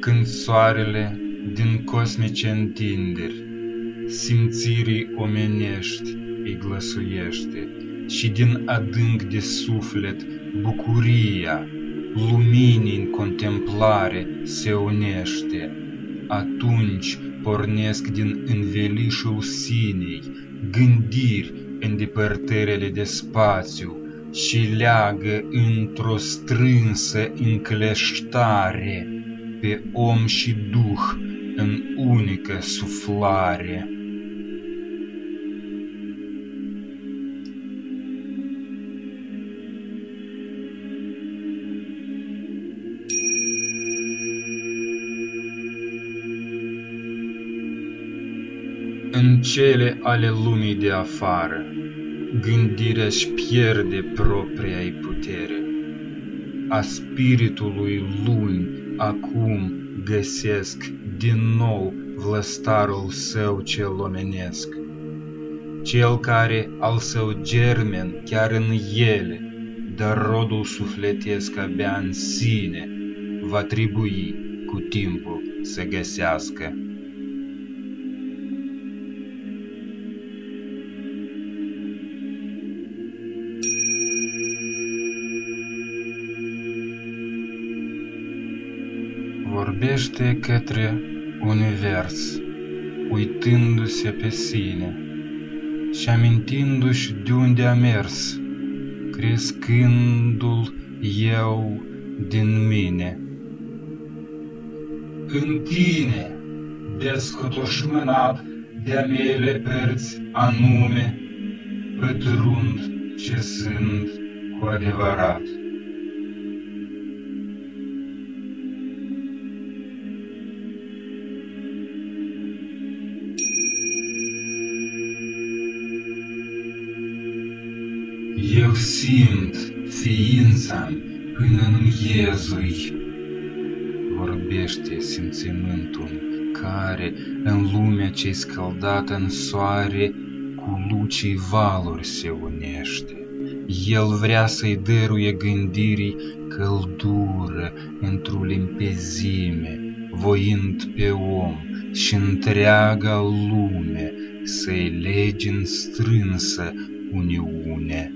Când soarele din cosmice întinderi simțirii omenești îi glăsuiește și din adânc de suflet bucuria luminii în contemplare se unește. Atunci pornesc din învelișul sinei gândiri în depărtările de spațiu și leagă într-o strânsă încleștare pe om și duh în unică suflare. În cele ale lumii de afară, gândirea își pierde propria putere. A spiritului luni acum găsesc din nou vlăstarul său cel omenesc. Cel care al său germen chiar în ele, dar rodul sufletesc abia în sine, va trebui cu timpul să găsească. Vorbește către univers, uitându-se pe sine și amintindu-și de unde a mers, crescându-l eu din mine. În tine, descotoșmânat de-a mele părți anume, pătrund ce sunt cu adevărat. Simt ființa până în miezui. Vorbește simțimântul care în lumea ce scăldată în soare cu lucii valuri se unește. El vrea să-i dăruie gândirii căldură într-o limpezime, voind pe om și întreaga lume să-i legi în strânsă uniune.